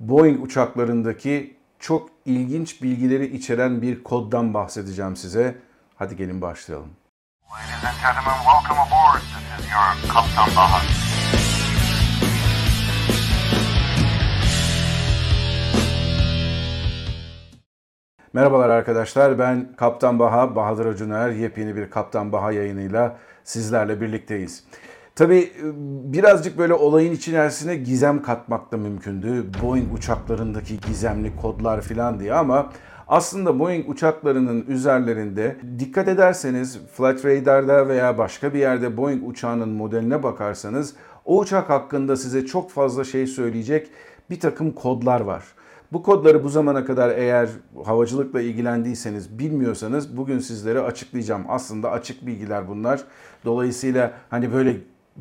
Boeing uçaklarındaki çok ilginç bilgileri içeren bir koddan bahsedeceğim size. Hadi gelin başlayalım. Ladies and gentlemen, welcome aboard. This is your Kaptan Baha. Merhabalar arkadaşlar ben Kaptan Baha, Bahadır Acuner. Yepyeni bir Kaptan Baha yayınıyla sizlerle birlikteyiz. Tabii e, birazcık böyle olayın içerisine gizem katmak da mümkündü. Boeing uçaklarındaki gizemli kodlar falan diye ama aslında Boeing uçaklarının üzerlerinde dikkat ederseniz Flight Radar'da veya başka bir yerde Boeing uçağının modeline bakarsanız o uçak hakkında size çok fazla şey söyleyecek bir takım kodlar var. Bu kodları bu zamana kadar eğer havacılıkla ilgilendiyseniz bilmiyorsanız bugün sizlere açıklayacağım. Aslında açık bilgiler bunlar. Dolayısıyla hani böyle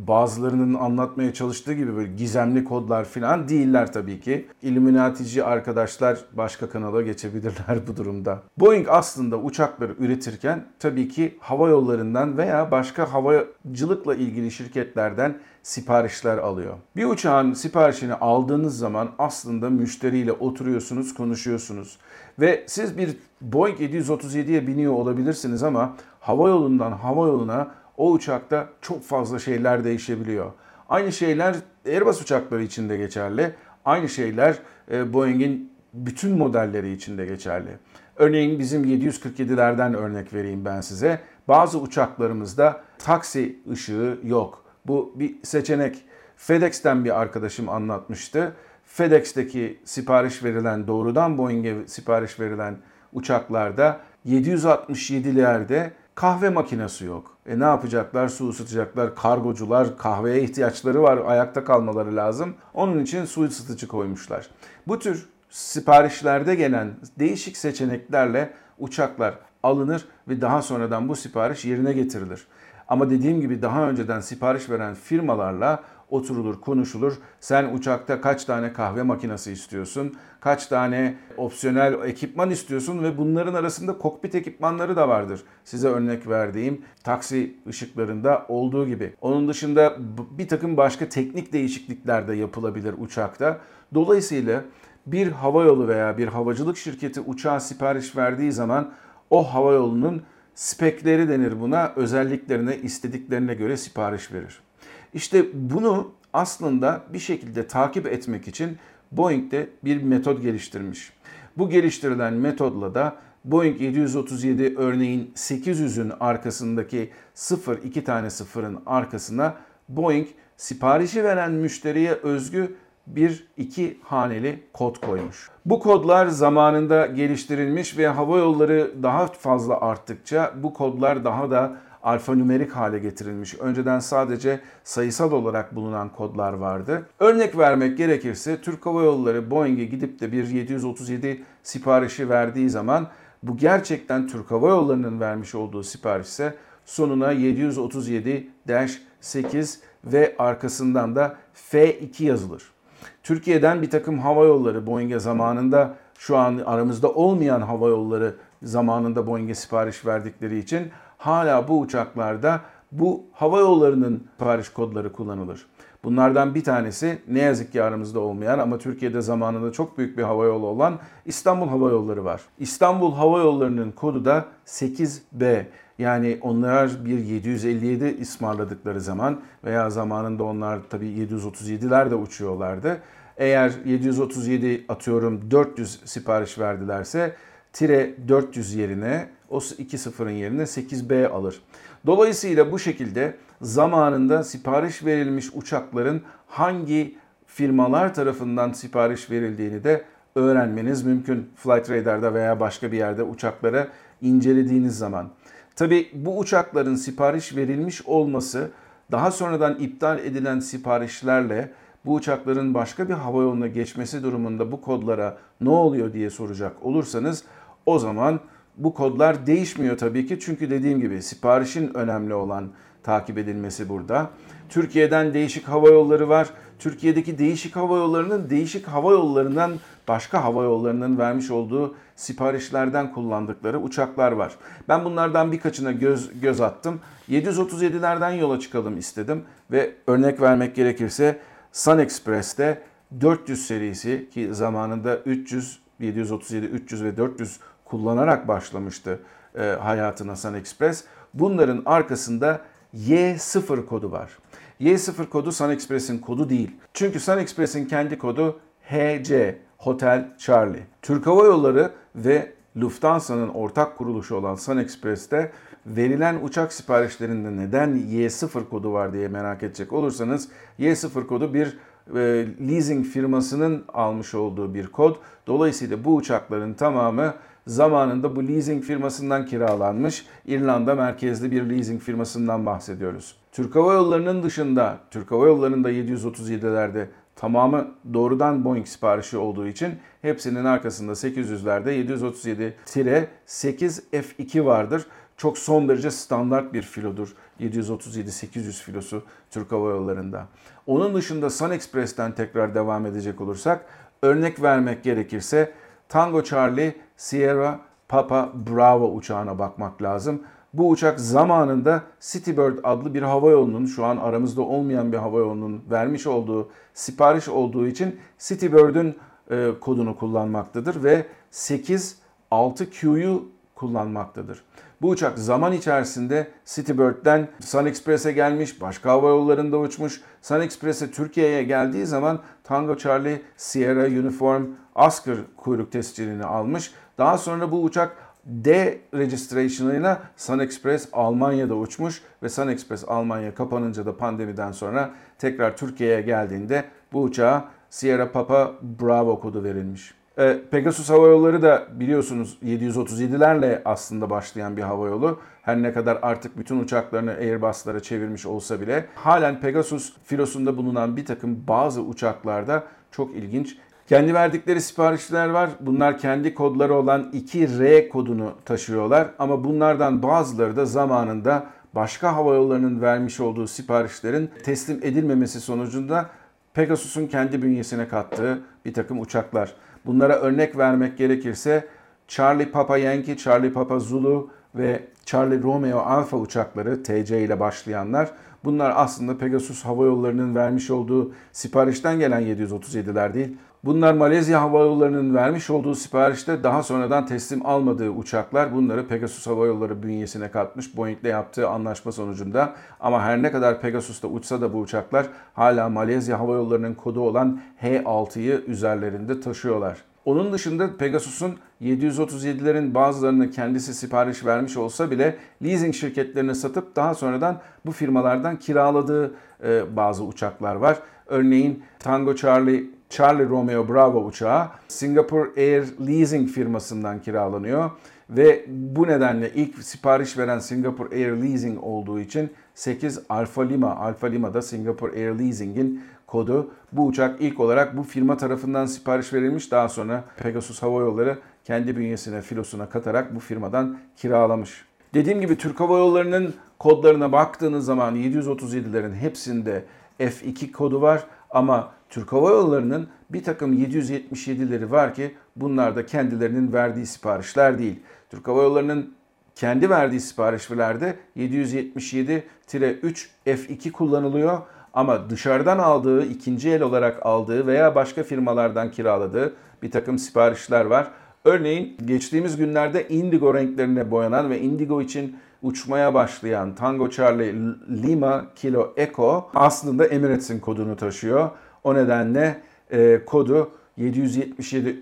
bazılarının anlatmaya çalıştığı gibi böyle gizemli kodlar falan değiller tabii ki. Illuminatici arkadaşlar başka kanala geçebilirler bu durumda. Boeing aslında uçakları üretirken tabii ki hava yollarından veya başka havacılıkla ilgili şirketlerden siparişler alıyor. Bir uçağın siparişini aldığınız zaman aslında müşteriyle oturuyorsunuz, konuşuyorsunuz. Ve siz bir Boeing 737'ye biniyor olabilirsiniz ama hava yolundan hava yoluna o uçakta çok fazla şeyler değişebiliyor. Aynı şeyler Airbus uçakları için de geçerli. Aynı şeyler e, Boeing'in bütün modelleri için de geçerli. Örneğin bizim 747'lerden örnek vereyim ben size. Bazı uçaklarımızda taksi ışığı yok. Bu bir seçenek. FedEx'ten bir arkadaşım anlatmıştı. FedEx'teki sipariş verilen doğrudan Boeing'e sipariş verilen uçaklarda 767'lerde kahve makinesi yok. E ne yapacaklar? Su ısıtacaklar. Kargocular kahveye ihtiyaçları var. Ayakta kalmaları lazım. Onun için su ısıtıcı koymuşlar. Bu tür siparişlerde gelen değişik seçeneklerle uçaklar alınır ve daha sonradan bu sipariş yerine getirilir. Ama dediğim gibi daha önceden sipariş veren firmalarla oturulur, konuşulur. Sen uçakta kaç tane kahve makinesi istiyorsun? Kaç tane opsiyonel ekipman istiyorsun ve bunların arasında kokpit ekipmanları da vardır. Size örnek verdiğim taksi ışıklarında olduğu gibi. Onun dışında bir takım başka teknik değişiklikler de yapılabilir uçakta. Dolayısıyla bir hava yolu veya bir havacılık şirketi uçağa sipariş verdiği zaman o hava yolunun spekleri denir buna, özelliklerine, istediklerine göre sipariş verir. İşte bunu aslında bir şekilde takip etmek için Boeing de bir metot geliştirmiş. Bu geliştirilen metodla da Boeing 737 örneğin 800'ün arkasındaki 0 2 tane sıfırın arkasına Boeing siparişi veren müşteriye özgü bir iki haneli kod koymuş. Bu kodlar zamanında geliştirilmiş ve hava yolları daha fazla arttıkça bu kodlar daha da alfanümerik hale getirilmiş. Önceden sadece sayısal olarak bulunan kodlar vardı. Örnek vermek gerekirse Türk Hava Yolları Boeing'e gidip de bir 737 siparişi verdiği zaman bu gerçekten Türk Hava Yolları'nın vermiş olduğu sipariş ise sonuna 737-8 ve arkasından da F2 yazılır. Türkiye'den bir takım hava yolları Boeing'e zamanında şu an aramızda olmayan hava yolları zamanında Boeing'e sipariş verdikleri için hala bu uçaklarda bu hava yollarının sipariş kodları kullanılır. Bunlardan bir tanesi ne yazık ki aramızda olmayan ama Türkiye'de zamanında çok büyük bir hava yolu olan İstanbul Hava Yolları var. İstanbul Hava Yolları'nın kodu da 8B. Yani onlar bir 757 ısmarladıkları zaman veya zamanında onlar tabii 737'ler de uçuyorlardı. Eğer 737 atıyorum 400 sipariş verdilerse tire 400 yerine o iki sıfırın yerine 8B alır. Dolayısıyla bu şekilde zamanında sipariş verilmiş uçakların hangi firmalar tarafından sipariş verildiğini de öğrenmeniz mümkün. Flight Radar'da veya başka bir yerde uçaklara incelediğiniz zaman. Tabi bu uçakların sipariş verilmiş olması daha sonradan iptal edilen siparişlerle bu uçakların başka bir hava yoluna geçmesi durumunda bu kodlara ne oluyor diye soracak olursanız o zaman bu kodlar değişmiyor tabii ki çünkü dediğim gibi siparişin önemli olan takip edilmesi burada. Türkiye'den değişik hava yolları var. Türkiye'deki değişik hava yollarının değişik hava yollarından başka hava yollarının vermiş olduğu siparişlerden kullandıkları uçaklar var. Ben bunlardan birkaçına göz, göz attım. 737'lerden yola çıkalım istedim ve örnek vermek gerekirse Sun Express'te 400 serisi ki zamanında 300, 737, 300 ve 400 kullanarak başlamıştı e, hayatına Sun Express. Bunların arkasında Y0 kodu var. Y0 kodu Sun Express'in kodu değil. Çünkü Sun Express'in kendi kodu HC, Hotel Charlie. Türk Hava Yolları ve Lufthansa'nın ortak kuruluşu olan Sun Express'te verilen uçak siparişlerinde neden Y0 kodu var diye merak edecek olursanız Y0 kodu bir e, leasing firmasının almış olduğu bir kod. Dolayısıyla bu uçakların tamamı zamanında bu leasing firmasından kiralanmış İrlanda merkezli bir leasing firmasından bahsediyoruz. Türk Hava Yolları'nın dışında Türk Hava Yolları'nda 737'lerde tamamı doğrudan Boeing siparişi olduğu için hepsinin arkasında 800'lerde 737-8 F2 vardır. Çok son derece standart bir filodur 737-800 filosu Türk Hava Yolları'nda. Onun dışında Sun Express'ten tekrar devam edecek olursak örnek vermek gerekirse Tango Charlie Sierra Papa Bravo uçağına bakmak lazım. Bu uçak zamanında Citybird adlı bir hava yolunun şu an aramızda olmayan bir hava yolunun vermiş olduğu sipariş olduğu için Citybird'ün e, kodunu kullanmaktadır ve 8 6Q'yu kullanmaktadır. Bu uçak zaman içerisinde Citybird'den Sun Express'e gelmiş, başka hava yollarında uçmuş. Sun Express'e Türkiye'ye geldiği zaman Tango Charlie Sierra Uniform Oscar kuyruk tescilini almış. Daha sonra bu uçak D registration'ıyla Sun Express Almanya'da uçmuş ve Sun Express Almanya kapanınca da pandemiden sonra tekrar Türkiye'ye geldiğinde bu uçağa Sierra Papa Bravo kodu verilmiş. Ee, Pegasus Hava Yolları da biliyorsunuz 737'lerle aslında başlayan bir hava yolu. Her ne kadar artık bütün uçaklarını Airbus'lara çevirmiş olsa bile halen Pegasus filosunda bulunan bir takım bazı uçaklarda çok ilginç kendi verdikleri siparişler var. Bunlar kendi kodları olan 2R kodunu taşıyorlar. Ama bunlardan bazıları da zamanında başka hava yollarının vermiş olduğu siparişlerin teslim edilmemesi sonucunda Pegasus'un kendi bünyesine kattığı bir takım uçaklar. Bunlara örnek vermek gerekirse Charlie Papa Yankee, Charlie Papa Zulu ve Charlie Romeo Alpha uçakları TC ile başlayanlar. Bunlar aslında Pegasus Hava Yolları'nın vermiş olduğu siparişten gelen 737'ler değil. Bunlar Malezya Hava Yolları'nın vermiş olduğu siparişte daha sonradan teslim almadığı uçaklar. Bunları Pegasus Hava Yolları bünyesine katmış Boeing'le yaptığı anlaşma sonucunda. Ama her ne kadar Pegasus'ta uçsa da bu uçaklar hala Malezya Hava Yolları'nın kodu olan H6'yı üzerlerinde taşıyorlar. Onun dışında Pegasus'un 737'lerin bazılarını kendisi sipariş vermiş olsa bile leasing şirketlerini satıp daha sonradan bu firmalardan kiraladığı e, bazı uçaklar var. Örneğin Tango Charlie Charlie Romeo Bravo uçağı Singapore Air Leasing firmasından kiralanıyor ve bu nedenle ilk sipariş veren Singapore Air Leasing olduğu için 8 Alfa Lima, Alfa Lima da Singapore Air Leasing'in kodu. Bu uçak ilk olarak bu firma tarafından sipariş verilmiş. Daha sonra Pegasus Hava Yolları kendi bünyesine, filosuna katarak bu firmadan kiralamış. Dediğim gibi Türk Hava Yolları'nın kodlarına baktığınız zaman 737'lerin hepsinde F2 kodu var ama Türk Hava Yolları'nın bir takım 777'leri var ki bunlar da kendilerinin verdiği siparişler değil. Türk Hava Yolları'nın kendi verdiği siparişlerde 777-3 F2 kullanılıyor ama dışarıdan aldığı, ikinci el olarak aldığı veya başka firmalardan kiraladığı bir takım siparişler var. Örneğin geçtiğimiz günlerde indigo renklerine boyanan ve indigo için uçmaya başlayan Tango Charlie Lima Kilo Echo aslında Emirates'in kodunu taşıyor. O nedenle e, kodu 777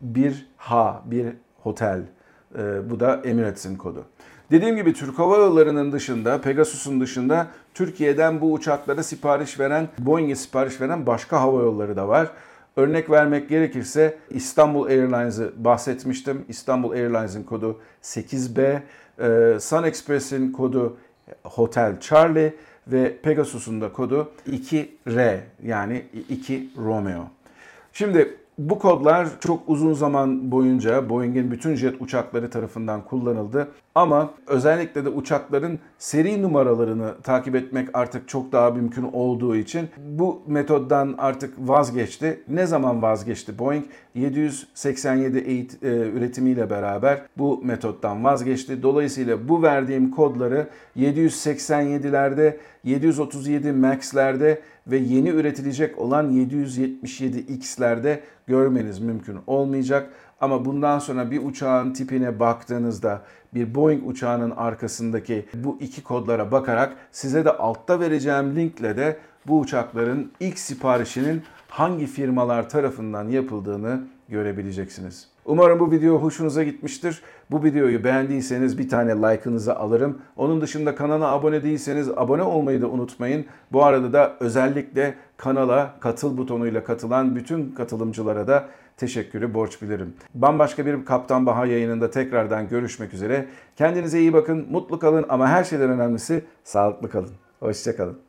1 h bir hotel. E, bu da Emirates'in kodu. Dediğim gibi Türk Hava Yolları'nın dışında, Pegasus'un dışında Türkiye'den bu uçaklara sipariş veren, Boeing'e sipariş veren başka hava yolları da var. Örnek vermek gerekirse İstanbul Airlines'ı bahsetmiştim. İstanbul Airlines'in kodu 8B, e, Sun Express'in kodu Hotel Charlie ve Pegasus'un da kodu 2R yani 2 Romeo. Şimdi bu kodlar çok uzun zaman boyunca Boeing'in bütün jet uçakları tarafından kullanıldı. Ama özellikle de uçakların seri numaralarını takip etmek artık çok daha mümkün olduğu için bu metoddan artık vazgeçti. Ne zaman vazgeçti? Boeing 787 e, üretimiyle beraber bu metottan vazgeçti. Dolayısıyla bu verdiğim kodları 787'lerde, 737 MAX'lerde ve yeni üretilecek olan 777X'lerde görmeniz mümkün olmayacak. Ama bundan sonra bir uçağın tipine baktığınızda bir Boeing uçağının arkasındaki bu iki kodlara bakarak size de altta vereceğim linkle de bu uçakların ilk siparişinin hangi firmalar tarafından yapıldığını görebileceksiniz. Umarım bu video hoşunuza gitmiştir. Bu videoyu beğendiyseniz bir tane like'ınızı alırım. Onun dışında kanala abone değilseniz abone olmayı da unutmayın. Bu arada da özellikle kanala katıl butonuyla katılan bütün katılımcılara da teşekkürü borç bilirim. Bambaşka bir Kaptan Baha yayınında tekrardan görüşmek üzere. Kendinize iyi bakın, mutlu kalın ama her şeyden önemlisi sağlıklı kalın. Hoşçakalın.